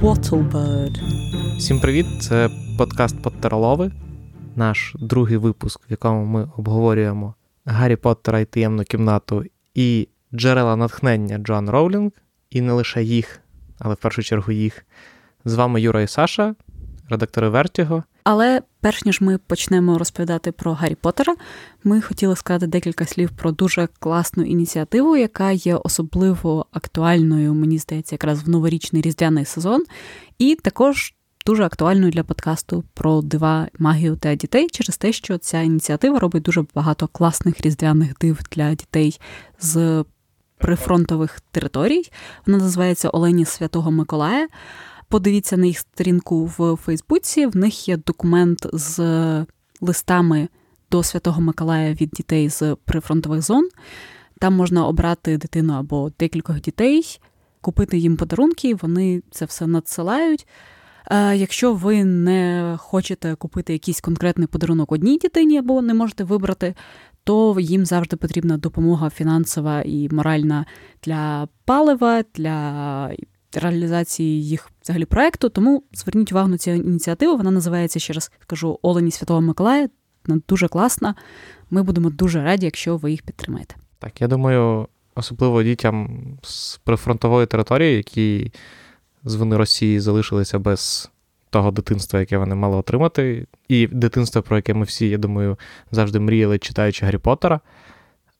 Wattlebird. Всім привіт! Це подкаст Поттеролови, наш другий випуск, в якому ми обговорюємо Гаррі Поттера і таємну кімнату і джерела натхнення Джоан Роулінг, і не лише їх, але в першу чергу їх. З вами Юра і Саша, редактори Вертіго. Але перш ніж ми почнемо розповідати про Гаррі Поттера, ми хотіли сказати декілька слів про дуже класну ініціативу, яка є особливо актуальною, мені здається, якраз в новорічний різдвяний сезон, і також дуже актуальною для подкасту про дива, магію та дітей через те, що ця ініціатива робить дуже багато класних різдвяних див для дітей з прифронтових територій. Вона називається Олені Святого Миколая. Подивіться на їх сторінку в Фейсбуці. В них є документ з листами до Святого Миколая від дітей з прифронтових зон. Там можна обрати дитину або декількох дітей, купити їм подарунки, вони це все надсилають. Якщо ви не хочете купити якийсь конкретний подарунок одній дитині або не можете вибрати, то їм завжди потрібна допомога фінансова і моральна для палива, для реалізації їх взагалі проекту. Тому зверніть увагу на цю ініціативу. Вона називається ще раз скажу Олені Святого Миколая. Вона дуже класна. Ми будемо дуже раді, якщо ви їх підтримаєте. Так, я думаю, особливо дітям з прифронтової території, які з вини Росії залишилися без того дитинства, яке вони мали отримати, і дитинство, про яке ми всі, я думаю, завжди мріяли, читаючи Гаррі Поттера.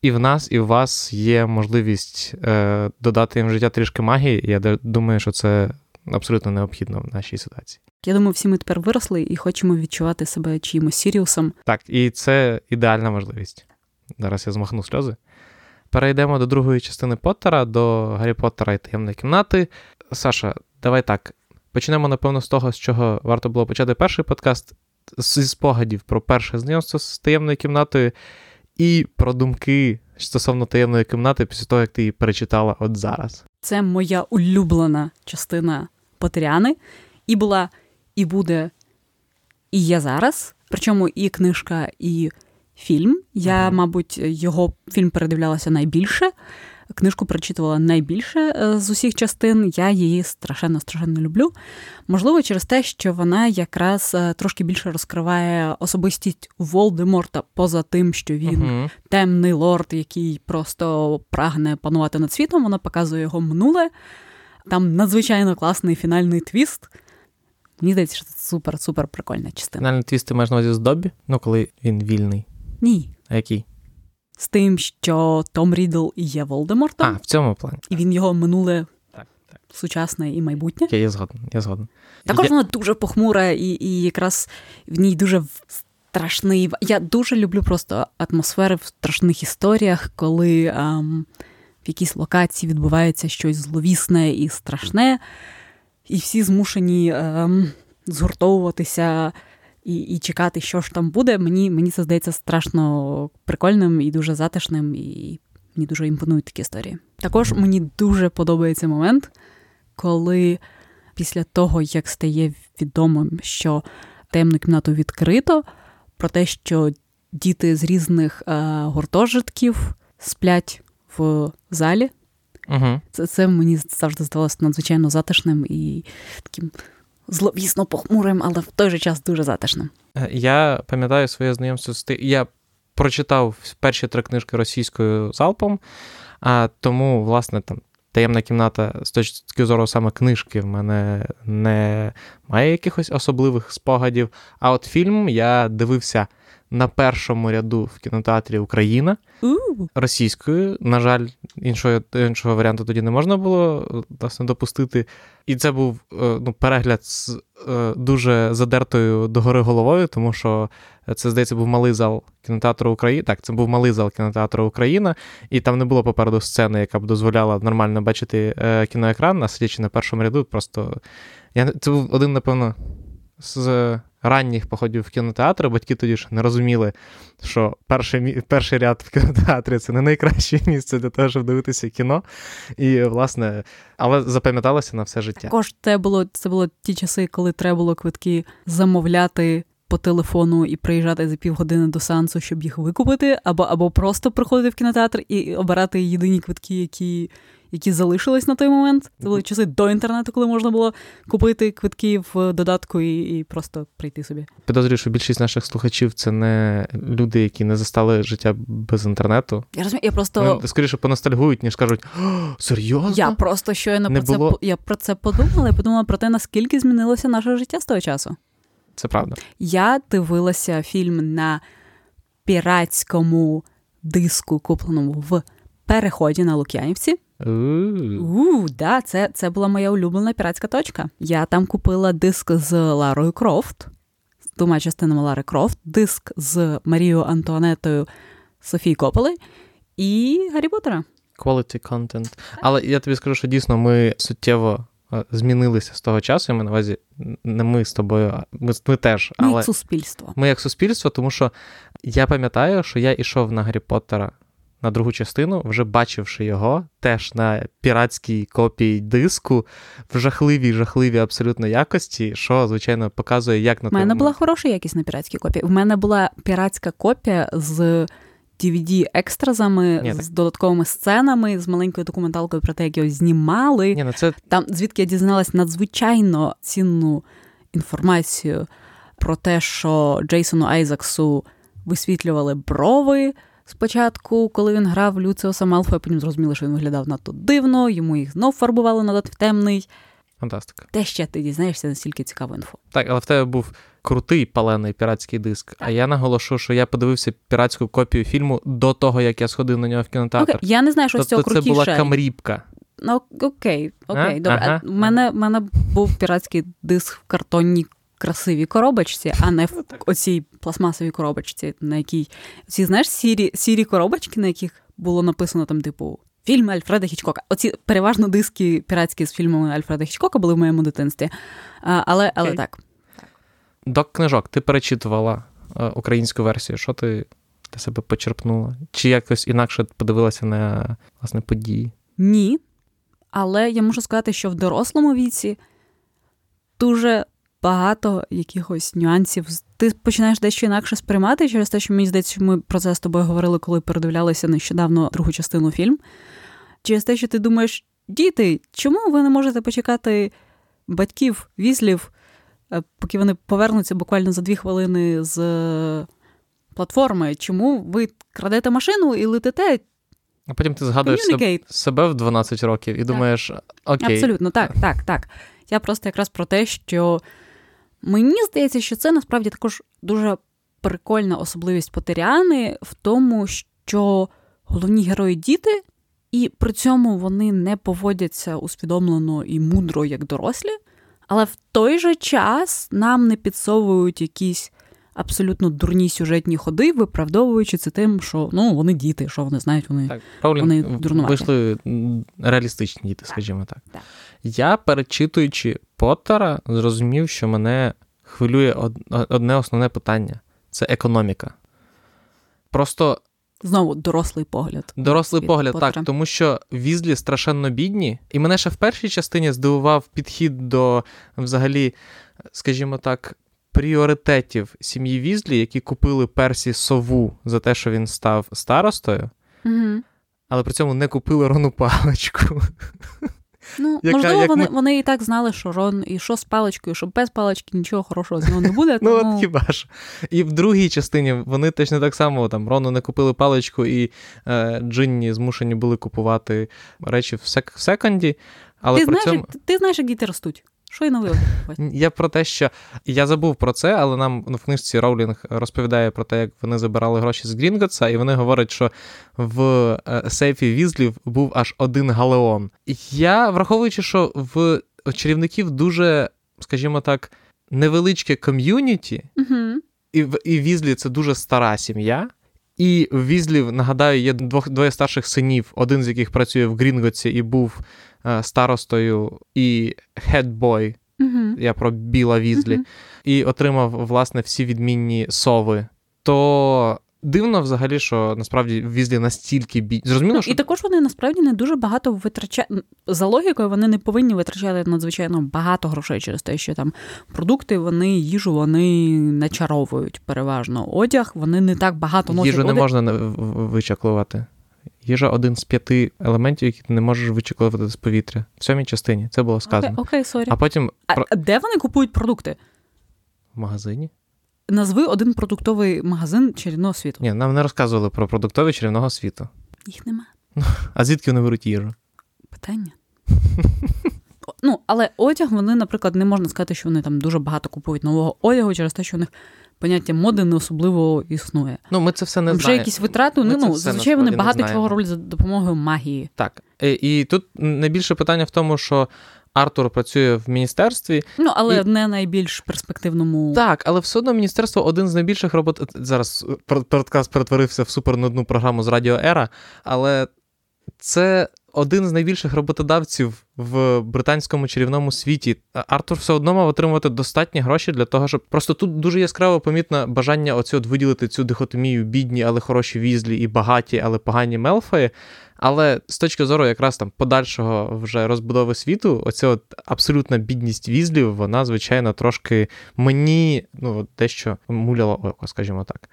І в нас, і в вас є можливість е, додати їм в життя трішки магії. Я думаю, що це абсолютно необхідно в нашій ситуації. Я думаю, всі ми тепер виросли і хочемо відчувати себе чиїмось Сіріусом. Так, і це ідеальна можливість. Зараз я змахну сльози. Перейдемо до другої частини Поттера, до Гаррі Поттера і таємної кімнати. Саша, давай так. Почнемо, напевно, з того, з чого варто було почати перший подкаст, зі спогадів про перше знайомство з таємною кімнатою і про думки стосовно таємної кімнати після того, як ти її перечитала от зараз. Це моя улюблена частина Потеряни, і була, і буде, і є зараз. Причому і книжка, і фільм. Я, мабуть, його фільм передивлялася найбільше. Книжку прочитувала найбільше е, з усіх частин. Я її страшенно страшенно люблю. Можливо, через те, що вона якраз е, трошки більше розкриває особистість Волдеморта, поза тим, що він uh-huh. темний лорд, який просто прагне панувати над світом. Вона показує його минуле. Там надзвичайно класний фінальний твіст. Мені здається, що це супер-супер прикольна частина. Фінальний твіст ти маєш на увазі з Добі? Ну, коли він вільний. Ні. А який? З тим, що Том Рідл і є Волдемортом. А, в цьому плані. І він його минуле сучасне і майбутнє. Я, я згоден, я згоден. Також я... вона дуже похмура, і і якраз в ній дуже страшний. Я дуже люблю просто атмосфери в страшних історіях, коли ем, в якійсь локації відбувається щось зловісне і страшне, і всі змушені ем, згуртовуватися і і чекати, що ж там буде, мені мені це здається страшно прикольним і дуже затишним, і мені дуже імпонують такі історії. Також мені дуже подобається момент, коли після того, як стає відомим, що таємну кімнату відкрито, про те, що діти з різних е, гуртожитків сплять в залі. Угу. Це це мені завжди здавалося надзвичайно затишним і таким зловісно похмурим, але в той же час дуже затишним. Е, я пам'ятаю своє знайомство з тим. Я прочитав перші три книжки російською залпом, а тому, власне, там. Таємна кімната з точки зору саме книжки в мене не має якихось особливих спогадів. А от фільм я дивився на першому ряду в кінотеатрі Україна російською. На жаль, іншого іншого варіанту тоді не можна було власне допустити. І це був е, ну, перегляд з е, дуже задертою догори головою, тому що це, здається, був малий зал кінотеатру України. Так, це був малий зал кінотеатру Україна, і там не було попереду сцени, яка б дозволяла нормально бачити е, кіноекран, а сидячи на першому ряду, просто. Я, Це був один, напевно, з ранніх походів в кінотеатри, батьки тоді ж не розуміли, що перший перший ряд в кінотеатрі це не найкраще місце для того, щоб дивитися кіно. І, власне, але запам'яталося на все життя. Також це було це було ті часи, коли треба було квитки замовляти по телефону і приїжджати за півгодини до сеансу, щоб їх викупити, або або просто приходити в кінотеатр і обирати єдині квитки, які які залишились на той момент. Це були часи до інтернету, коли можна було купити квитки в додатку і і просто прийти собі. Підозрюю, що більшість наших слухачів це не люди, які не застали життя без інтернету. Я розумію, я просто Вони скоріше поностальгують, ніж кажуть, серйозно? Я просто щойно не про було... це я про це подумала і подумала про те, наскільки змінилося наше життя з того часу. Це правда. Я дивилася фільм на піратському диску, купленому в переході на Лук'янівці. У, да, це це була моя улюблена піратська точка. Я там купила диск з Ларою Крофт, з двома частинами Лари Крофт, диск з Марією Антуанетою Софії Кополи і Гаррі Поттера. Quality content. Але я тобі скажу, що дійсно ми суттєво змінилися з того часу. Я на увазі не ми з тобою, а ми, ми теж. Ми як суспільство. Ми як суспільство, тому що я пам'ятаю, що я йшов на Гаррі Поттера на другу частину, вже бачивши його, теж на піратській копії диску в жахливій, жахливій абсолютно якості, що, звичайно, показує, як на У мене була хороша якість на піратській копії. У мене була піратська копія з dvd екстразами Ні, з додатковими сценами, з маленькою документалкою про те, як його знімали. Ні, ну це... Там, звідки я дізналась надзвичайно цінну інформацію про те, що Джейсону Айзаксу висвітлювали брови. Спочатку, коли він грав Люціоса Малфоя, потім зрозуміли, що він виглядав надто дивно, йому їх знов фарбували надто темний. Фантастика. Те ще ти дізнаєшся настільки цікаву інфу. Так, але в тебе був крутий палений піратський диск. А я наголошу, що я подивився піратську копію фільму до того, як я сходив на нього в кінотеатр. Окей, я не знаю, що з цього Тобто це була камріпка. Ну, окей, окей, А? добре. Ага. У мене, мене був піратський диск в картонній красивій коробочці, а не в оцій пластмасовій коробочці, на якій ці, знаєш, сірі, сірі коробочки, на яких було написано там, типу, фільми Альфреда Хічкока. Оці переважно диски піратські з фільмами Альфреда Хічкока були в моєму дитинстві. А, але, але так. До книжок ти перечитувала е, українську версію. Що ти для себе почерпнула? Чи якось інакше подивилася на власне події? Ні. Але я можу сказати, що в дорослому віці дуже багато якихось нюансів. Ти починаєш дещо інакше сприймати через те, що мені здається, що ми про це з тобою говорили, коли передивлялися нещодавно другу частину фільм. Через те, що ти думаєш, діти, чому ви не можете почекати батьків, візлів, е, поки вони повернуться буквально за дві хвилини з е, платформи? Чому ви крадете машину і летите? А потім ти згадуєш себе, Communicate. себе в 12 років і думаєш, окей, Абсолютно, так, так, так. Я просто якраз про те, що мені здається, що це насправді також дуже прикольна особливість Потеріани в тому, що головні герої діти, і при цьому вони не поводяться усвідомлено і мудро, як дорослі, але в той же час нам не підсовують якісь абсолютно дурні сюжетні ходи, виправдовуючи це тим, що ну вони діти, що вони знають, вони Так, Вони дурнуваті. вийшли реалістичні діти, скажімо так. Так. Я, перечитуючи Поттера, зрозумів, що мене хвилює одне основне питання це економіка. Просто знову дорослий погляд. дорослий погляд, Поттера. так, тому що візлі страшенно бідні, і мене ще в першій частині здивував підхід до взагалі, скажімо так. Пріоритетів сім'ї Візлі, які купили Персі сову за те, що він став старостою, Угу. але при цьому не купили Рону паличку. Ну, Яка- можливо, як вони, ми- вони і так знали, що Рон і що з паличкою, що без палички нічого хорошого з нього не буде. Ну, от хіба ж. І в другій частині вони точно так само там Рону не купили паличку, і е, Джинні змушені були купувати речі в, сек- в секонді. Але ти, при знаєш, цьому ти, ти знаєш, як діти ростуть. Що і нове я про те, що я забув про це, але нам ну, в книжці Роулінг розповідає про те, як вони забирали гроші з Грінготса, і вони говорять, що в е, сейфі Візлів був аж один галеон. Я, враховуючи, що в чарівників дуже, скажімо так, невеличке ком'юніті, Угу. і, і Візлі це дуже стара сім'я. І в Візлів, нагадаю, є двох, двоє старших синів, один з яких працює в Грінготсі і був старостою і head boy, Угу. я про Біла Візлі, Мгм. і отримав, власне, всі відмінні сови. То Дивно взагалі, що насправді Візлі настільки бідні. Зрозуміло, ну, що... І також вони насправді не дуже багато витрачають. За логікою, вони не повинні витрачати надзвичайно багато грошей через те, що там продукти, вони їжу вони начаровують переважно. Одяг вони не так багато носять. Їжу не одяг. можна вичаклувати. Їжа один з п'яти елементів, які ти не можеш вичаклувати з повітря. В сьомій частині це було сказано. Окей, окей, sorry. А потім А де вони купують продукти? в магазині. Назви один продуктовий магазин чарівного світу. Ні, нам не розказували про продуктові чарівного світу. Їх нема. А звідки вони беруть їжу? Питання. Ну, але одяг вони, наприклад, не можна сказати, що вони там дуже багато купують нового одягу через те, що у них поняття моди не особливо існує. Ну, ми це все не Вже знаємо. якісь витрати, Ми ну, зазвичай вони багато чого роблять за допомогою магії. Так. І, і тут найбільше питання в тому, що Артур працює в міністерстві. Ну, але І- не найбільш перспективному. Так, але все одно міністерство один з найбільших робот. Зараз подкаст перетворився в супернудну програму з Радіо Ера, але це один з найбільших роботодавців в британському чарівному світі. Артур все одно мав отримувати достатні гроші для того, щоб просто тут дуже яскраво помітне бажання оці от виділити цю дихотомію бідні, але хороші візлі, і багаті, але погані мелфої. Але з точки зору якраз там подальшого вже розбудови світу, оця от абсолютна бідність візлів, вона, звичайно, трошки мені ну, дещо муляла око, скажімо так.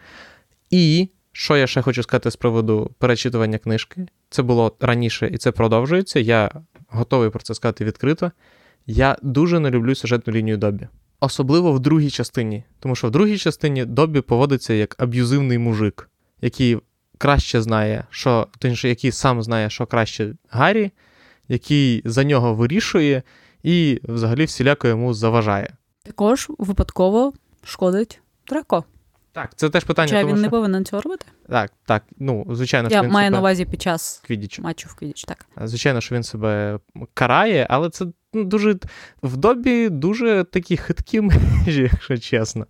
І що я ще хочу сказати з приводу перечитування книжки? Це було раніше і це продовжується. Я готовий про це сказати відкрито. Я дуже не люблю сюжетну лінію Добі. Особливо в другій частині. Тому що в другій частині Добі поводиться як аб'юзивний мужик, який краще знає, що, точніше, який сам знає, що краще Гаррі, який за нього вирішує і взагалі всіляко йому заважає. Також випадково шкодить Драко. Так, це теж питання. Хоча тому, він що... не повинен цього робити. Так, так, ну, звичайно, що Я він маю себе... на увазі під час Квідіч. матчу в Квідіч, так. Звичайно, що він себе карає, але це ну, дуже в добі дуже такі хиткі межі, якщо чесно.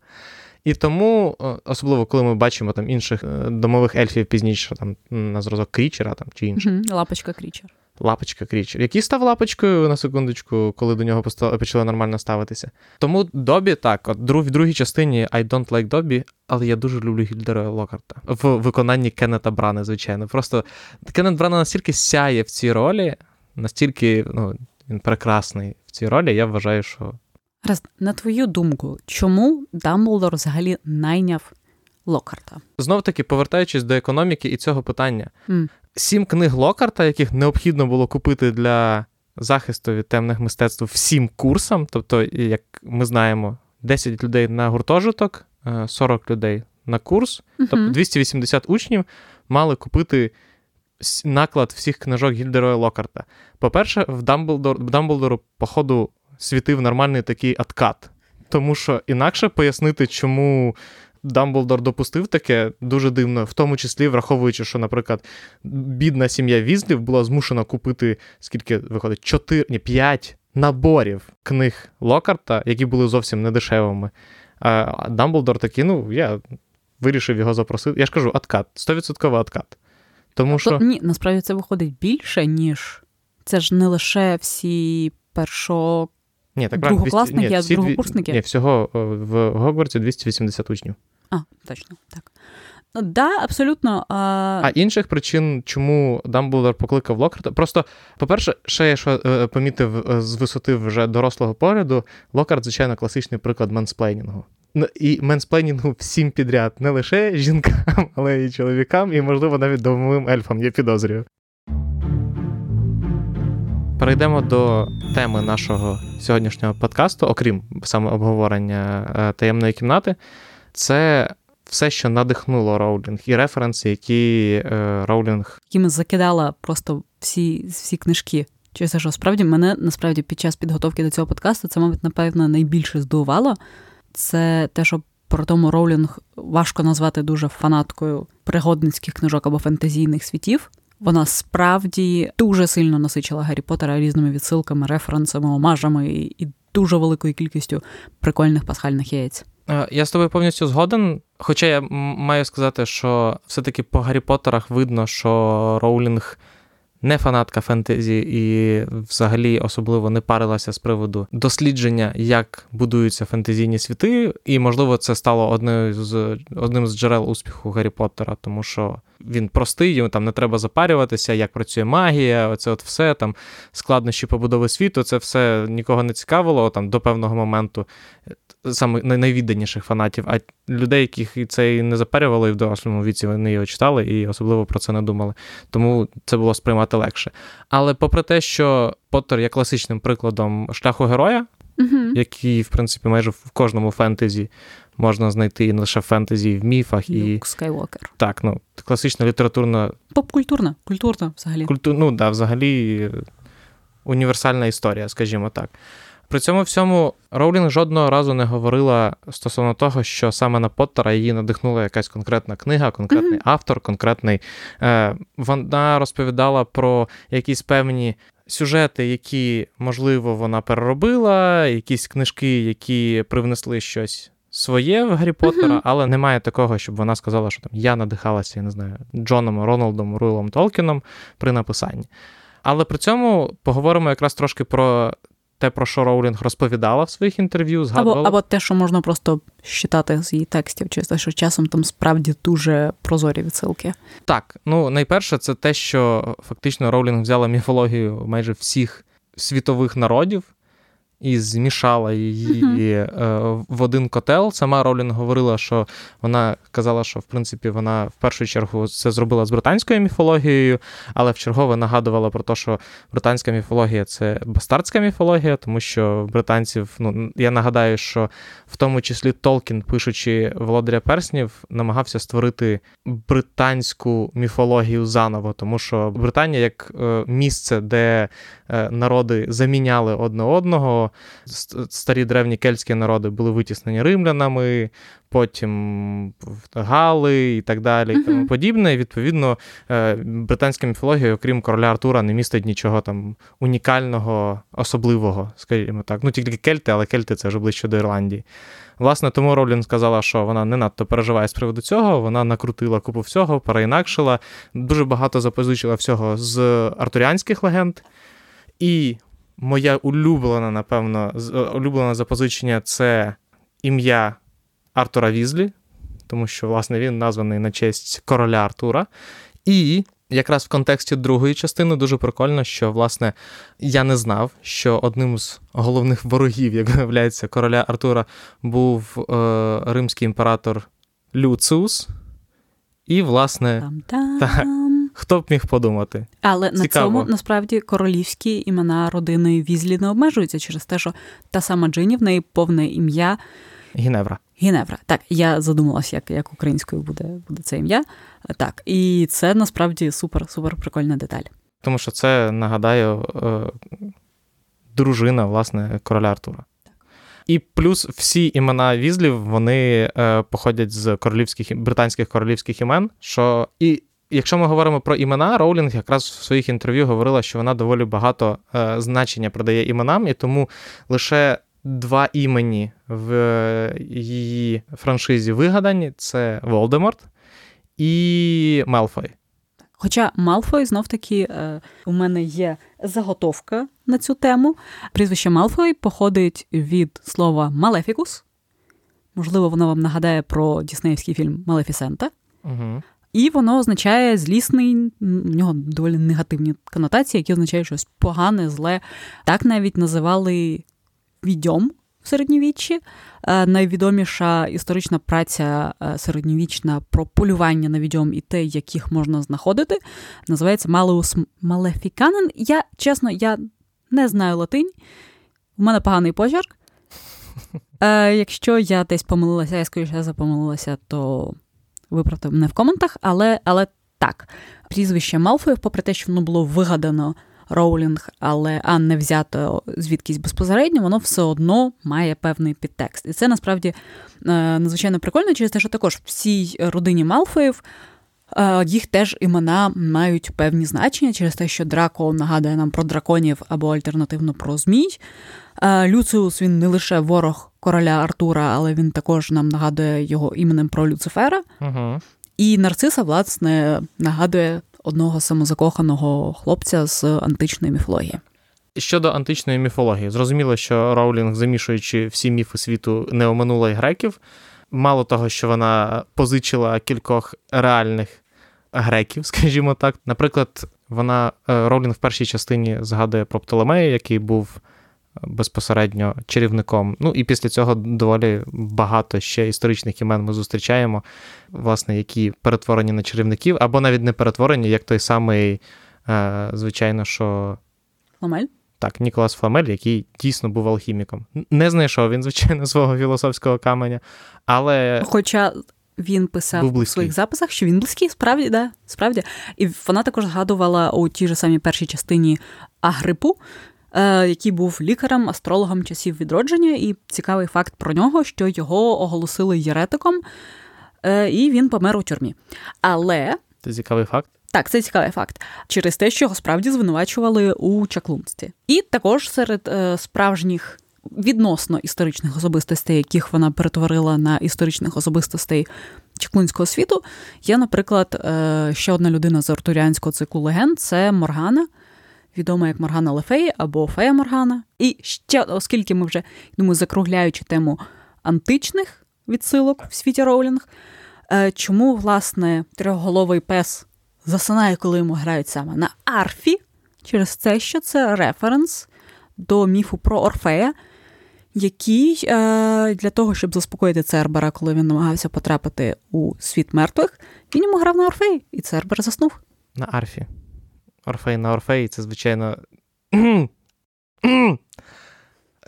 І тому, особливо коли ми бачимо там інших е, домових ельфів пізніше, там на зразок крічера там, чи інше. Лапочка Крічер. Лапочка крічер, який став лапочкою на секундочку, коли до нього почали нормально ставитися. Тому Добі так, от в другій частині I don't like Добі, але я дуже люблю Гільдера Локарта в виконанні Кеннета Брана, звичайно. Просто Кеннет Брана настільки сяє в цій ролі, настільки ну, він прекрасний в цій ролі, я вважаю, що. Раз, на твою думку, чому Дамблдор взагалі найняв Локарта? Знов таки, повертаючись до економіки і цього питання, М. сім книг Локарта, яких необхідно було купити для захисту від темних мистецтв всім курсам. Тобто, як ми знаємо, 10 людей на гуртожиток, е, 40 людей на курс, тобто 280 учнів мали купити наклад всіх книжок Гільдероя Локарта. По-перше, в Дамблдор, Дамблдору, походу, світив нормальний такий откат. Тому що інакше пояснити, чому Дамблдор допустив таке, дуже дивно, в тому числі враховуючи, що, наприклад, бідна сім'я Візлів була змушена купити скільки виходить, 4, ні, 5 наборів книг Локарта, які були зовсім недешевими. А Дамблдор такий, ну, я вирішив його запросити. Я ж кажу, откат, 100% откат. Тому що. Ні, насправді це виходить більше, ніж це ж не лише всі першо. Ні, так другокласники, а другокурсники? Ні, всього е, в Гогвартсі 280 учнів. А, точно, так. Ну, да, абсолютно. А... А інших причин, чому Дамблдор покликав Локарта, просто, по-перше, ще я що е, помітив е, з висоти вже дорослого погляду, Локарт, звичайно, класичний приклад менсплейнінгу. І менсплейнінгу всім підряд, не лише жінкам, але й чоловікам, і, можливо, навіть домовим ельфам, я підозрюю. Перейдемо до теми нашого сьогоднішнього подкасту, окрім саме обговорення е, таємної кімнати. Це все, що надихнуло Роулінг, і референси, які е, Роулінг. якими закидала просто всі, всі книжки. Через те, що справді мене насправді під час підготовки до цього подкасту це, мабуть, напевно, найбільше здивувало. Це те, що про тому Роулінг важко назвати дуже фанаткою пригодницьких книжок або фентезійних світів. Вона справді дуже сильно насичила Гаррі Поттера різними відсилками, референсами, омажами і дуже великою кількістю прикольних пасхальних яєць. Е, Я з тобою повністю згоден. Хоча я маю сказати, що все-таки по Гаррі Поттерах видно, що Роулінг не фанатка фентезі і взагалі особливо не парилася з приводу дослідження, як будуються фентезійні світи, і можливо це стало одним з одним з джерел успіху Гаррі Поттера, тому що він простий, йому там не треба запарюватися, як працює магія, оце от все там складнощі побудови світу. Це все нікого не цікавило там до певного моменту, саме найвідданіших фанатів. А людей, яких це і не запарювало, і в дорослому віці вони його читали і особливо про це не думали. Тому це було сприймати легше. Але попри те, що Поттер є класичним прикладом шляху героя, угу. який, в принципі, майже в кожному фентезі можна знайти і не лише в фентезі, в міфах. Люк і... Скайвокер. Так, ну, класична літературна. Попкультурна, культурна взагалі. Культу... Ну, да, взагалі універсальна історія, скажімо так. При цьому всьому Роулінг жодного разу не говорила стосовно того, що саме на Поттера її надихнула якась конкретна книга, конкретний mm-hmm. автор, конкретний. Е, Вона розповідала про якісь певні сюжети, які, можливо, вона переробила, якісь книжки, які привнесли щось. Своє в Гаррі Поттера, але немає такого, щоб вона сказала, що там я надихалася, я не знаю, Джоном Роналдом Руйлом Толкіном при написанні. Але при цьому поговоримо якраз трошки про те, про що Роулінг розповідала в своїх інтерв'ю, згадувала. Або або те, що можна просто читати з її текстів, чи те, що часом там справді дуже прозорі відсилки. Так, ну найперше, це те, що фактично Роулінг взяла міфологію майже всіх світових народів і змішала її mm-hmm. в один котел. Сама Ролін говорила, що вона казала, що в принципі вона в першу чергу це зробила з британською міфологією, але в чергове нагадувала про те, що британська міфологія це бастардська міфологія, тому що британців, ну я нагадаю, що в тому числі Толкін, пишучи Володаря Перснів, намагався створити британську міфологію заново, тому що Британія як е, місце, де народи заміняли одне одного старі древні кельтські народи були витіснені римлянами, потім Гали і так далі, і тому подібне. І, відповідно, е, британська міфологія, окрім короля Артура, не містить нічого там унікального, особливого, скажімо так. Ну, тільки кельти, але кельти це вже ближче до Ірландії. Власне, тому Ролін сказала, що вона не надто переживає з приводу цього. Вона накрутила купу всього, переінакшила, дуже багато запозичила всього з артуріанських легенд. І моя улюблена, напевно, е, улюблене запозичення це ім'я Артура Візлі, тому що, власне, він названий на честь короля Артура. І якраз в контексті другої частини дуже прикольно, що, власне, я не знав, що одним з головних ворогів, як виявляється, короля Артура був е, римський імператор Люциус. І, власне, так, Хто б міг подумати? Але Цікаво. на цьому насправді королівські імена родини Візлі не обмежуються через те, що та сама Джині в неї повне ім'я Гіневра. Гіневра. Так, я задумалася, як як українською буде буде це ім'я. Так, і це насправді супер-супер прикольна деталь. Тому що це нагадаю е, дружина, власне, короля Артура. І плюс всі імена візлів вони е, походять з королівських британських королівських імен. що і Якщо ми говоримо про імена, Роулінг якраз в своїх інтерв'ю говорила, що вона доволі багато е, значення придає іменам, і тому лише два імені в е, її франшизі вигадані: це Волдеморт і Мелфой. Хоча Малфой знов таки е, у мене є заготовка на цю тему. Прізвище Малфой походить від слова Малефікус. Можливо, воно вам нагадає про діснеївський фільм Малефісента. Угу. І воно означає злісний, в нього доволі негативні конотації, які означають щось погане, зле. Так навіть називали відьом в середньовіччі. Е, найвідоміша історична праця е, середньовічна про полювання на відьом і те, яких можна знаходити, називається Малеус Малефіканен. Я чесно, я не знаю латинь, у мене поганий почерк. Е, Якщо я десь помилилася, я скоріше запомилилася, то виправте мене в коментах, але але так. Прізвище Малфоїв, попри те, що воно було вигадано Роулінг, але а не взято звідкись безпосередньо, воно все одно має певний підтекст. І це насправді е, надзвичайно прикольно, через те, що також в цій родині Малфоїв. Е, їх теж імена мають певні значення через те, що Драко нагадує нам про драконів або альтернативно про змій. Е, Люциус він не лише ворог короля Артура, але він також нам нагадує його іменем про Люцифера. Угу. І Нарциса, власне, нагадує одного самозакоханого хлопця з античної міфології. Щодо античної міфології, зрозуміло, що Роулінг, замішуючи всі міфи світу, не оминула й греків. Мало того, що вона позичила кількох реальних греків, скажімо так. Наприклад, вона е, Роулінг в першій частині згадує про Птолемея, який був безпосередньо чарівником. Ну і після цього доволі багато ще історичних імен ми зустрічаємо, власне, які перетворені на чарівників, або навіть не перетворені, як той самий, е, звичайно, що. Фламель? Так, Ніколас Фламель, який дійсно був алхіміком. Не знайшов він, звичайно, свого філософського каменя, але. Хоча. Він писав у своїх записах, що він близький, справді, да, справді. І вона також згадувала у тій же самій першій частині Агрипу, який був лікарем, астрологом часів відродження, і цікавий факт про нього, що його оголосили єретиком, е, і він помер у тюрмі. Але це цікавий факт. Так, це цікавий факт. Через те, що його справді звинувачували у чаклунстві. І також серед е, справжніх відносно історичних особистостей, яких вона перетворила на історичних особистостей чаклунського світу, є, наприклад, е, ще одна людина з артуріанського циклу легенд це Моргана відома як Моргана Лефеї або Фея Моргана. І ще, оскільки ми вже думаю, закругляючи тему античних відсилок в світі Роулінг, е, чому, власне, трьохголовий пес засинає, коли йому грають саме на арфі, через те, що це референс до міфу про Орфея, який е, для того, щоб заспокоїти Цербера, коли він намагався потрапити у світ мертвих, він йому грав на Орфеї, і Цербер заснув. На арфі. Орфей на Орфей, це, звичайно.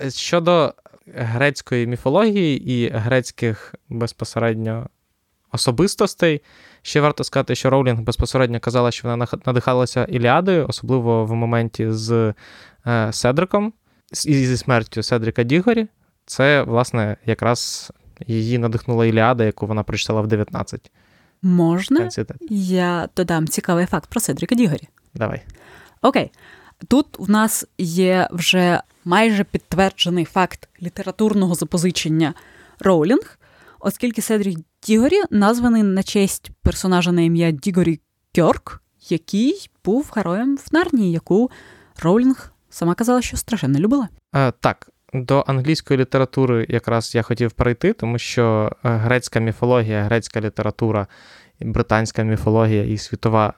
Щодо грецької міфології і грецьких безпосередньо особистостей, ще варто сказати, що Роулінг безпосередньо казала, що вона надихалася Іліадою, особливо в моменті з е, Седриком і зі смертю Седрика Дігорі. Це, власне, якраз її надихнула Іліада, яку вона прочитала в 19. Можна? Я додам цікавий факт про Седрика Дігорі. Давай. Окей. Тут в нас є вже майже підтверджений факт літературного запозичення Роулінг, оскільки Седрік Дігорі названий на честь персонажа на ім'я Дігорі Кьорк, який був героєм в Нарнії, яку Роулінг сама казала, що страшенно любила. А, Так, до англійської літератури якраз я хотів перейти, тому що е, грецька міфологія, грецька література, британська міфологія і світова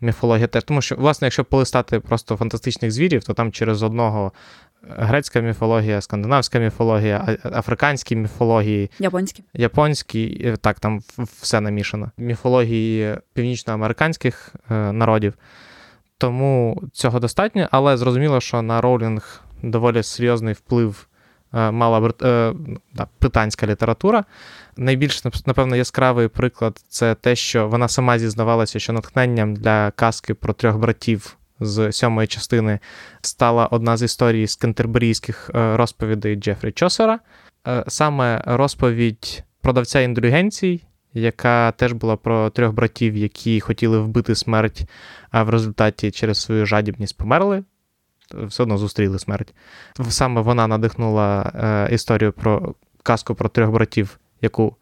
міфологія теж. Тому що, власне, якщо полистати просто фантастичних звірів, то там через одного грецька міфологія, скандинавська міфологія, африканські міфології, японські, японські, так, там все намішано. Міфології північноамериканських е, народів. Тому цього достатньо, але зрозуміло, що на Роулінг доволі серйозний вплив мала е, да, питанська література. Найбільш, напевно, яскравий приклад це те, що вона сама зізнавалася, що натхненням для казки про трьох братів з сьомої частини стала одна з історій з кентерберійських е, розповідей Джефрі Чосера. Саме розповідь продавця індульгенцій, яка теж була про трьох братів, які хотіли вбити смерть, а в результаті через свою жадібність померли все одно зустріли смерть. Саме вона надихнула е, історію про казку про трьох братів, яку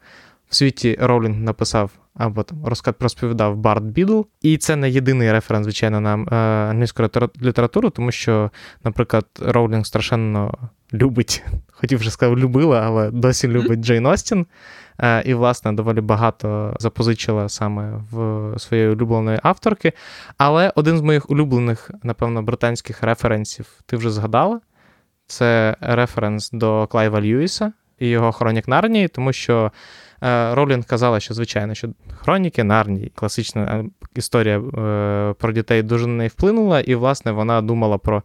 в світі Роулінг написав або там розповідав Бард Бідл. І це не єдиний референс, звичайно, на е, англійську літературу, тому що, наприклад, Роулінг страшенно любить, хотів вже сказати, любила, але досі любить Джейн Остін. Е, і, власне, доволі багато запозичила саме в своєї улюбленої авторки. Але один з моїх улюблених, напевно, британських референсів ти вже згадала. Це референс до Клайва Льюіса і його Хронік Нарнії, тому що е, Ролінг казала, що, звичайно, що Хроніки Нарнії, класична е, історія про дітей дуже на неї вплинула, і, власне, вона думала про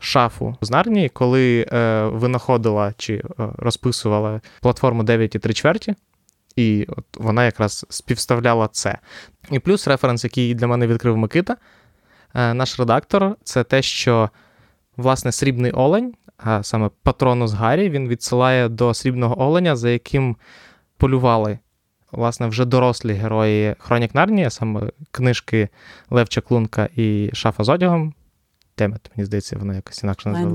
шафу з Нарнії, коли винаходила чи розписувала платформу 9,3 чверті. І от вона якраз співставляла це. І плюс референс, який для мене відкрив Микита, е, наш редактор, це те, що власне срібний олень, саме патронус Гаррі, він відсилає до срібного оленя, за яким полювали власне вже дорослі герої Хронік Нарнії, саме книжки Лев Чаклунка і Шафа з одягом. Темет, мені здається, воно якось інакше називає.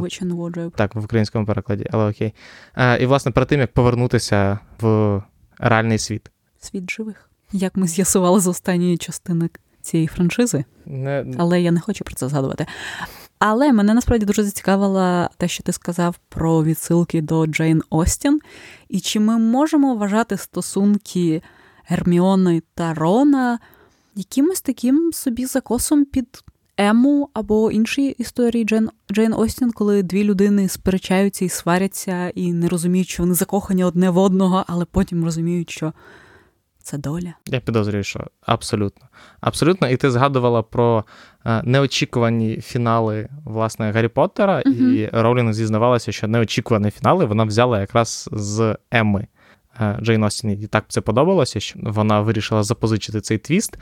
Так, в українському перекладі, але окей. Е, і, власне, перед тим, як повернутися в реальний світ. Світ живих. Як ми з'ясували з останньої частини цієї франшизи. Не... Але я не хочу про це згадувати. Але мене насправді дуже зацікавило те, що ти сказав про відсилки до Джейн Остін. І чи ми можемо вважати стосунки Герміони та Рона якимось таким собі закосом під Ему або інші історії Джейн, Джейн Остін, коли дві людини сперечаються і сваряться, і не розуміють, що вони закохані одне в одного, але потім розуміють, що це доля. Я підозрюю, що абсолютно. Абсолютно. І ти згадувала про е, неочікувані фінали власне Гаррі Поттера, uh і Роулінг зізнавалася, що неочікувані фінали вона взяла якраз з Емми. Е, Джейн Остін і так це подобалося, що вона вирішила запозичити цей твіст.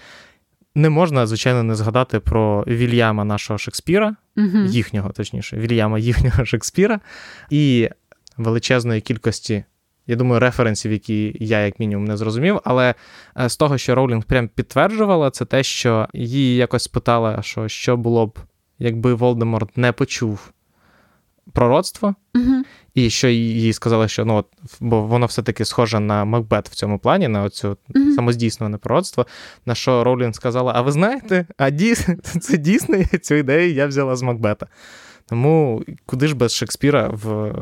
Не можна, звичайно, не згадати про Вільяма нашого Шекспіра, uh їхнього, точніше, Вільяма їхнього Шекспіра, і величезної кількості я думаю, референсів, які я, як мінімум, не зрозумів. Але е, з того, що Роулінг прям підтверджувала, це те, що її якось питала, що що було б, якби Волдеморт не почув пророцтво, угу. і що їй сказали, що ну, от, бо воно все-таки схоже на Макбет в цьому плані, на оцю угу. самоздійснене пророцтво. На що Роулінг сказала: А ви знаєте, а дійс... це дійсно цю ідею я взяла з Макбета. Тому куди ж без Шекспіра в е,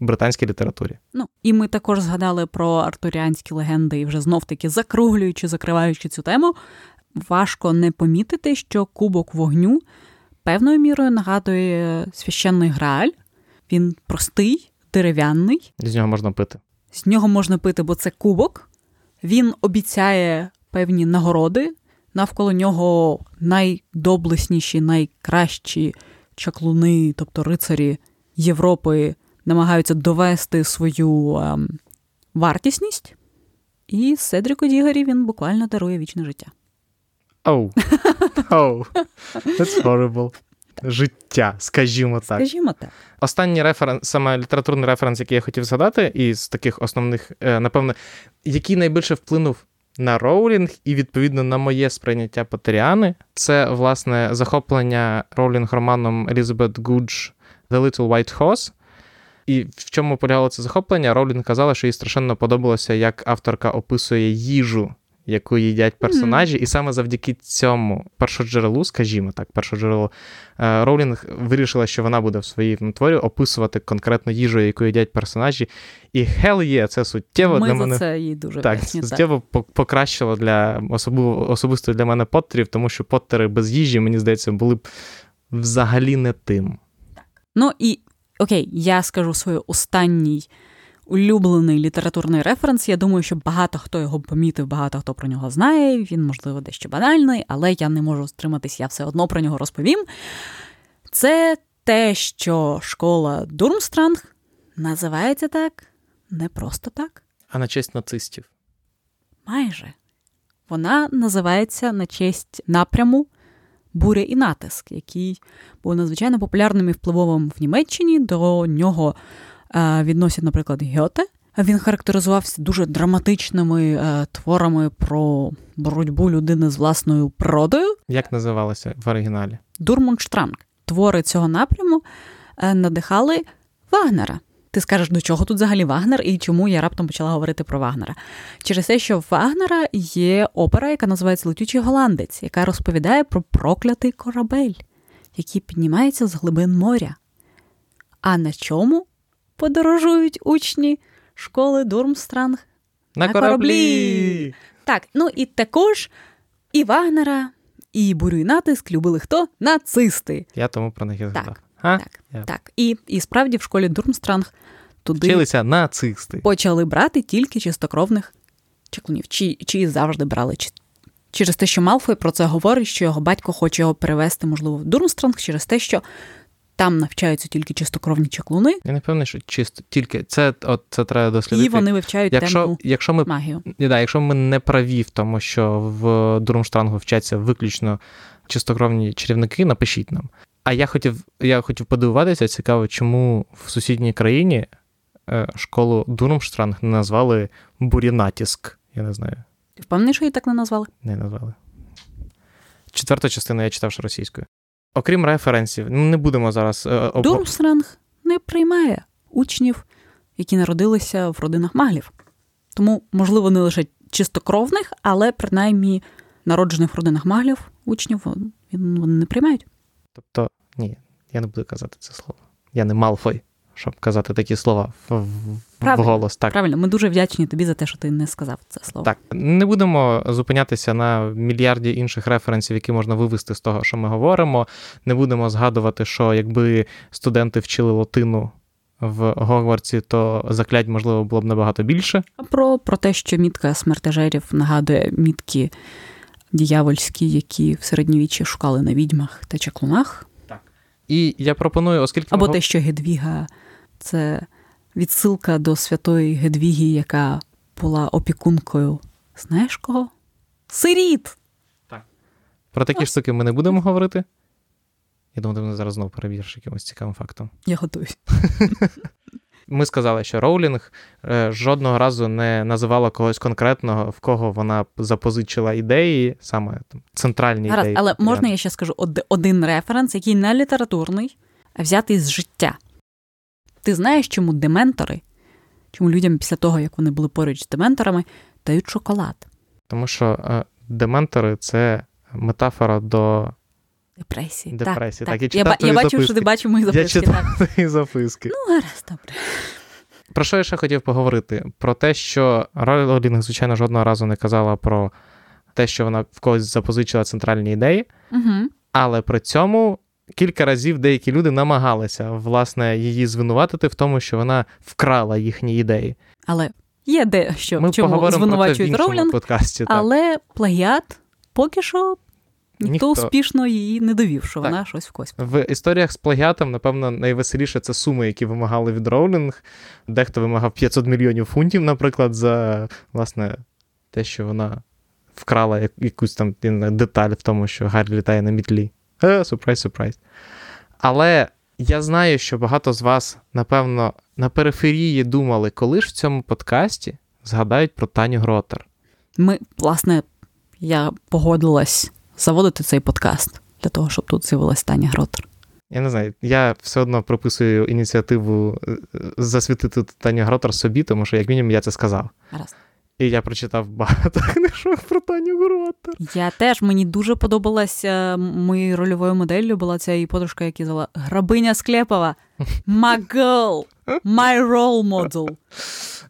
британській літературі? Ну і ми також згадали про артуріанські легенди, і вже знов-таки закруглюючи, закриваючи цю тему, важко не помітити, що кубок вогню певною мірою нагадує священний грааль. Він простий, дерев'яний. З нього можна пити. З нього можна пити, бо це кубок. Він обіцяє певні нагороди. Навколо нього найдоблесніші, найкращі чаклуни, тобто рицарі Європи, намагаються довести свою ем, вартісність, і Седріку Дігері він буквально дарує вічне життя. Оу. Оу. That's horrible. Життя, скажімо так. Скажімо так. Останній референс, саме літературний референс, який я хотів згадати, із таких основних, е, напевно, який найбільше вплинув на Роулінг і, відповідно, на моє сприйняття Поттеріани, Це, власне, захоплення Роулінг романом Елізабет Гудж The Little White Horse. І в чому полягало це захоплення? Роулінг казала, що їй страшенно подобалося, як авторка описує їжу яку їдять персонажі, mm-hmm. і саме завдяки цьому першоджерелу, скажімо так, першоджерелу, е, Роулінг вирішила, що вона буде в своїй творі описувати конкретну їжу, яку їдять персонажі. І hell є, це суттєво Ми для мене. Це їй дуже так, песні, суттєво так. покращило для особливо, особисто для мене Поттерів, тому що Поттери без їжі, мені здається, були б взагалі не тим. Так. Ну і окей, я скажу свій останній улюблений літературний референс. Я думаю, що багато хто його помітив, багато хто про нього знає. Він, можливо, дещо банальний, але я не можу стриматись, я все одно про нього розповім. Це те, що школа Дурмстранг називається так не просто так. А на честь нацистів. Майже. Вона називається на честь напряму Буря і натиск, який був надзвичайно популярним і впливовим в Німеччині. До нього відносять, наприклад, Гьоте. Він характеризувався дуже драматичними е, творами про боротьбу людини з власною природою. Як називалося в оригіналі? Дурмунштранг. Твори цього напряму е, надихали Вагнера. Ти скажеш, до чого тут взагалі Вагнер і чому я раптом почала говорити про Вагнера? Через те, що в Вагнера є опера, яка називається Летючий голландець, яка розповідає про проклятий корабель, який піднімається з глибин моря. А на чому подорожують учні школи Дурмстранг на, на кораблі. кораблі. Так, ну і також і Вагнера, і бурю натиск любили хто? Нацисти. Я тому про них і згадав. Так, а? так, yeah. так. І, і справді в школі Дурмстранг туди Вчилися нацисти. почали брати тільки чистокровних чаклунів. Чи, чи завжди брали чи Через те, що Малфой про це говорить, що його батько хоче його перевести, можливо, в Дурмстранг, через те, що там навчаються тільки чистокровні чаклуни. Я не певний, що чисто тільки це от це треба дослідити. І вони вивчають якщо, темну якщо ми, магію. Да, якщо ми не праві в тому, що в Дурмштрангу вчаться виключно чистокровні чарівники, напишіть нам. А я хотів я хотів подивуватися, цікаво, чому в сусідній країні е, школу Дурмштранг не назвали Бурінатіск. Я не знаю. Ти впевнений, що її так не назвали? Не назвали. Четверту частину я читав російською. Окрім референсів, ну, не будемо зараз. Е, об... Дурмсранг не приймає учнів, які народилися в родинах маглів. Тому, можливо, не лише чистокровних, але принаймні народжених в родинах маглів учнів вони не приймають. Тобто, ні, я не буду казати це слово. Я не Малфой, щоб казати такі слова в, правильно, в голос. Так. Правильно, ми дуже вдячні тобі за те, що ти не сказав це слово. Так, не будемо зупинятися на мільярді інших референсів, які можна вивести з того, що ми говоримо. Не будемо згадувати, що якби студенти вчили латину в Гогвартсі, то заклять, можливо, було б набагато більше. А про, про те, що мітка смертежерів нагадує мітки діявольські, які в середньовіччі шукали на відьмах та чаклунах. Так. І я пропоную, оскільки. Або те, що Гедвіга це відсилка до святої Гедвіги, яка була опікункою. Знаєш кого? Сиріт! Так. Про такі штуки ми не будемо говорити. Я думаю, ти мене зараз знову переб'єш якимось цікавим фактом. Я готуюсь. Ми сказали, що Роулінг е, жодного разу не називала когось конкретного, в кого вона запозичила ідеї, саме там центральні Гаразд, ідеї. Але можна я ще скажу один референс, який не літературний, а взятий з життя. Ти знаєш, чому дементори, чому людям після того, як вони були поруч з дементорами, дають шоколад? Тому що е, дементори це метафора до депресії. Депресії. Так, так. Я, я, я бачив, що ти бачив мої записки. Я читав твої записки. Ну, гаразд, добре. Про що я ще хотів поговорити? Про те, що Ролінг, звичайно, жодного разу не казала про те, що вона в когось запозичила центральні ідеї, угу. але при цьому кілька разів деякі люди намагалися власне її звинуватити в тому, що вона вкрала їхні ідеї. Але є де що Ми чому звинувачують Роулінг, подкасті, так. але плагіат поки що Ніхто, Ніхто успішно її не довів, що так. вона щось в когось. В історіях з плагіатом, напевно, найвеселіше це суми, які вимагали від Роулінг. Дехто вимагав 500 мільйонів фунтів, наприклад, за власне те, що вона вкрала якусь там деталь в тому, що Гаррі літає на мітлі. Сюрприз, сюрприз. Але я знаю, що багато з вас, напевно, на периферії думали, коли ж в цьому подкасті згадають про Таню Гротер. Ми, власне, я погодилась заводити цей подкаст для того, щоб тут з'явилась Таня Гротер. Я не знаю, я все одно прописую ініціативу е, засвітити Таню Гротер собі, тому що, як мінімум, я це сказав. Раз. І я прочитав багато книжок про Таню Гротер. Я теж мені дуже подобалася моєю рольовою моделлю була ця її подружка, яка звала Гробиня Склепова. My girl, my role model.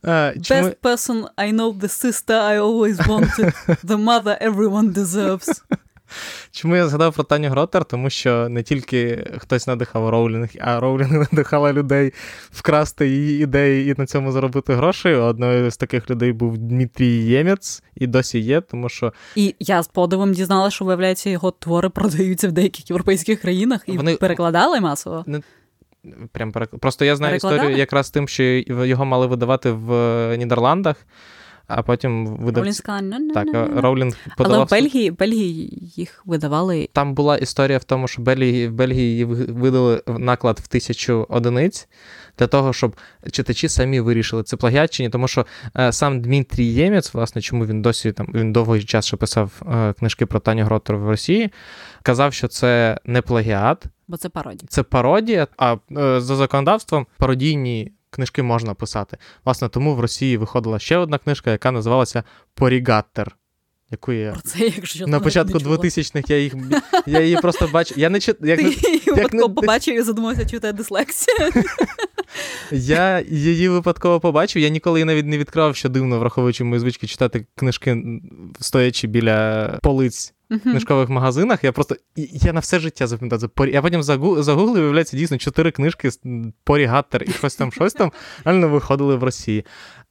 Uh, чому... Best person I know, the sister I always wanted, the mother everyone deserves. Чому я згадав про Таню Гротер? Тому що не тільки хтось надихав Роулінг, а Роулінг надихала людей вкрасти її ідеї і на цьому заробити гроші. Одною з таких людей був Дмитрій Ємець, і досі є, тому що. І я з подивом дізналася, що, виявляється, його твори продаються в деяких європейських країнах і Вони... перекладали масово. Не... Прям перек... Просто я знаю історію якраз тим, що його мали видавати в Нідерландах а потім видав... Роулінг сказала, ну, ну, так, ну, Роулінг подавав... Але в Бельгії, Бельгії їх видавали. Там була історія в тому, що Бельгії, в Бельгії її видали наклад в тисячу одиниць для того, щоб читачі самі вирішили, це плагіат чи ні, тому що е, сам Дмитрій Ємець, власне, чому він досі там він довгий час ще писав е, книжки про Таню Гротер в Росії, казав, що це не плагіат. Бо це пародія. Це пародія, а е, за законодавством пародійні книжки можна писати. Власне, тому в Росії виходила ще одна книжка, яка називалася Порігаттер. Яку я Про це, якщо на початку 2000-х я їх я її просто бачив. Я не чит... як Ти не... як не... побачив і задумався, чи у тебе дислексія. Я її випадково побачив. Я ніколи навіть не відкривав, що дивно, враховуючи мої звички читати книжки, стоячи біля полиць в книжкових магазинах. Я просто я на все життя запам'ятав. Я потім загуглив, виявляється, дійсно чотири книжки з Порі Гаттер і щось там, щось там реально виходили в Росії.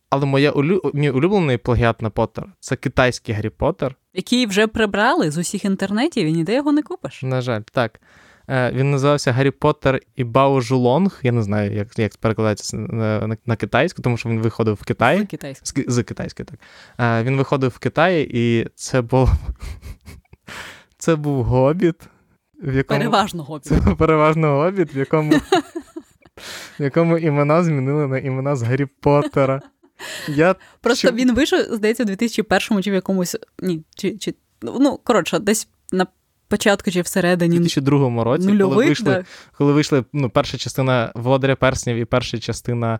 Але моя улю... мій улюблений плагіат на Поттер — це китайський Гаррі Поттер. Який вже прибрали з усіх інтернетів, і ніде його не купиш. На жаль, так. Е, він називався Гаррі Поттер і Бао Жулонг. Я не знаю, як як перекладається на, на, на китайську, тому що він виходив в Китаї. З, з китайської, так. Е, він виходив в Китаї, і це був це був гобіт. В якому... Переважно гобіт. Це переважно гобіт, в якому в якому імена змінили на імена з Гаррі Поттера. Я Просто Чу... він вийшов, здається, у 2001 чи в якомусь. Ні, чи, чи... Ну, коротше, десь на початку чи всередині. У 2002 році, Нульовик, коли вийшли, да. коли вийшли ну, перша частина Володаря Перснів і перша частина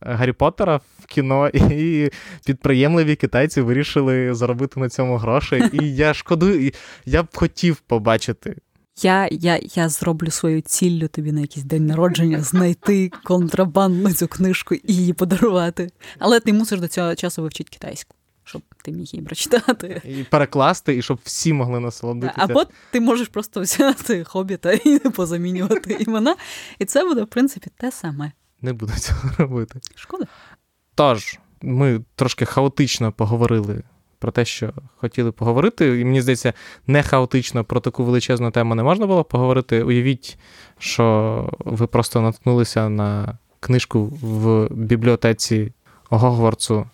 Гаррі Поттера в кіно, і підприємливі китайці вирішили заробити на цьому гроші. І я шкодую, я б хотів побачити. Я я, я зроблю свою ціллю тобі на якийсь день народження знайти контрабандну цю книжку і її подарувати. Але ти мусиш до цього часу вивчити китайську щоб ти міг її прочитати. І перекласти, і щоб всі могли насолодитися. Або ти можеш просто взяти хобіта і позамінювати імена. І це буде, в принципі, те саме. Не буду цього робити. Шкода. Тож, ми трошки хаотично поговорили про те, що хотіли поговорити. І мені здається, не хаотично про таку величезну тему не можна було поговорити. Уявіть, що ви просто наткнулися на книжку в бібліотеці Гогвартсу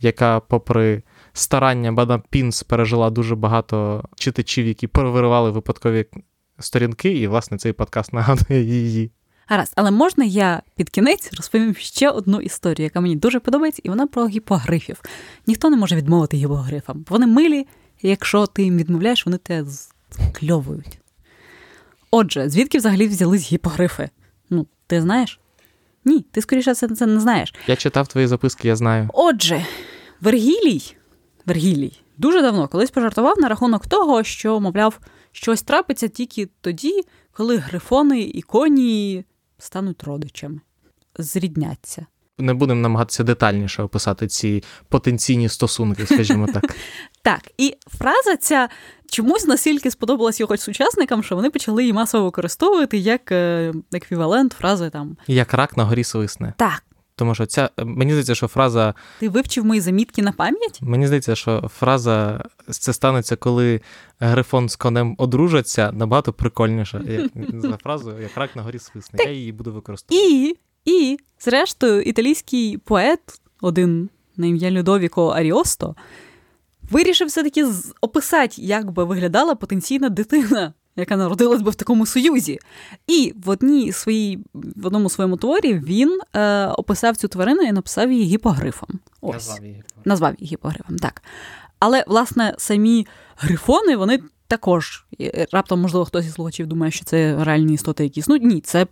яка, попри старання Бада Пінс, пережила дуже багато читачів, які перевиривали випадкові сторінки, і, власне, цей подкаст нагадує її. Гаразд, але можна я під кінець розповім ще одну історію, яка мені дуже подобається, і вона про гіпогрифів. Ніхто не може відмовити гіпогрифам. Вони милі, і якщо ти їм відмовляєш, вони тебе скльовують. Отже, звідки взагалі взялись гіпогрифи? Ну, ти знаєш? Ні, ти скоріше це, це не знаєш. Я читав твої записки, я знаю. Отже, Вергілій, Вергілій дуже давно колись пожартував на рахунок того, що, мовляв, щось трапиться тільки тоді, коли грифони і коні стануть родичами, зрідняться. Не будемо намагатися детальніше описати ці потенційні стосунки, скажімо так. Так, і фраза ця чомусь настільки сподобалась його сучасникам, що вони почали її масово використовувати як е, еквівалент фрази там. Як рак на горі свисне. Так. Тому що ця мені здається, що фраза. Ти вивчив мої замітки на пам'ять? Мені здається, що фраза це станеться, коли Грифон з конем одружаться, набагато прикольніше. Як за фразою, як рак на горі свисне. Я її буду використовувати. І, і, зрештою, італійський поет, один на ім'я Людовіко Аріосто, вирішив все-таки описати, як би виглядала потенційна дитина, яка народилась би в такому союзі. І в одній своїй, в одному своєму творі він е, описав цю тварину і написав її гіпогрифом. Ось. Назвав її гіпогрифом. Назвав її гіпогрифом, так. Але, власне, самі грифони, вони також, раптом, можливо, хтось із слухачів думає, що це реальні істоти, які існують. Ні, це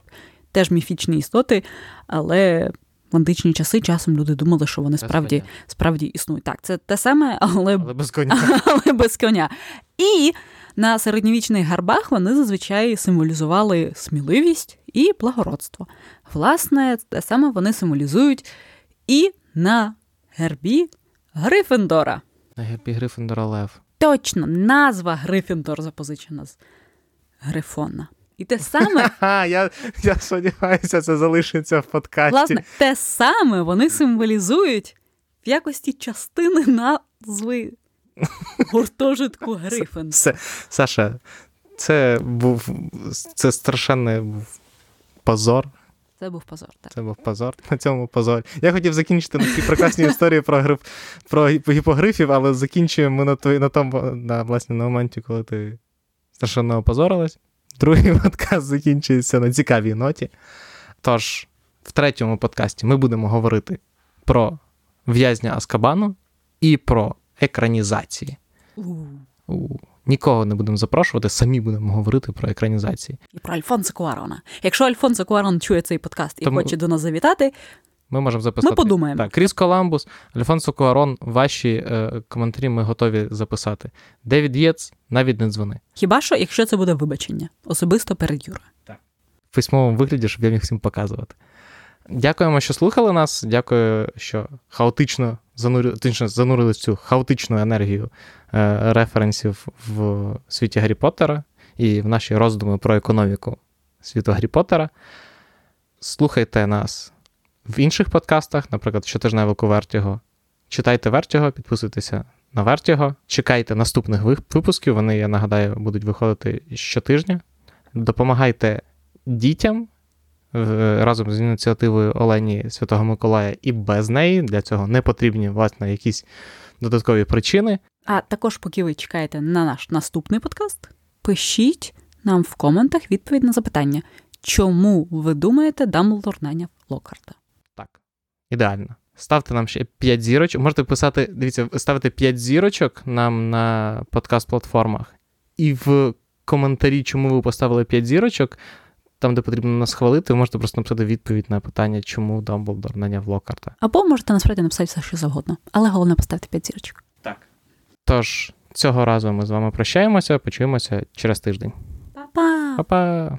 теж міфічні істоти, але в античні часи часом люди думали, що вони справді справді існують. Так, це те саме, але але без коня. але без коня. І на середньовічних гарбах вони зазвичай символізували сміливість і благородство. Власне, те саме вони символізують і на гербі Грифіндора. На гербі Грифіндора Лев. Точно, назва Грифіндор запозичена з Грифона. І те саме. Я я сподіваюся, це залишиться в подкасті. Власне, те саме вони символізують в якості частини назви гуртожитку Грифен. Саша, це був це страшенний позор. Це був позор. так. Це був позор на цьому позорі. Я хотів закінчити на цій прекрасній історії про гриф, про гіпогрифів, але закінчуємо ми на той, на тому, на, власне, на моменті, коли ти страшенно опозорилась. Другий подкаст закінчується на цікавій ноті. Тож, в третьому подкасті ми будемо говорити про в'язня Аскабану і про екранізації. У. Нікого не будемо запрошувати, самі будемо говорити про екранізації. І про Альфонсо Куарона. Якщо Альфонсо Куарон чує цей подкаст і Тому... хоче до нас завітати, ми можемо записати. Ми подумаємо. Так, Кріс Коламбус, Альфонсо Куарон, ваші е, коментарі ми готові записати. Девід Єц, навіть не дзвони. Хіба що, якщо це буде вибачення, особисто перед Юрою. Так. В письмовому вигляді, щоб я міг всім показувати. Дякуємо, що слухали нас. Дякую, що хаотично занурили, цю хаотичну енергію е, референсів в світі Гаррі Поттера і в наші роздуми про економіку світу Гаррі Поттера. Слухайте нас в інших подкастах, наприклад, щотижневику Вертіго. Читайте Вертіго, підписуйтеся на Вертіго, чекайте наступних випусків. Вони, я нагадаю, будуть виходити щотижня. Допомагайте дітям разом з ініціативою Олені Святого Миколая і без неї. Для цього не потрібні, власне, якісь додаткові причини. А також, поки ви чекаєте на наш наступний подкаст, пишіть нам в коментах відповідь на запитання, чому ви думаєте, Дамблдор наняв Локарта. Так, ідеально. Ставте нам ще 5 зірочок. Можете писати, дивіться, ставити 5 зірочок нам на подкаст-платформах. І в коментарі, чому ви поставили 5 зірочок, там, де потрібно нас хвалити, ви можете просто написати відповідь на питання, чому Дамблдор наняв Локарта. Або можете насправді написати все, що завгодно. Але головне поставити 5 зірочок. Так. Тож, цього разу ми з вами прощаємося, почуємося через тиждень. Па-па! Па-па!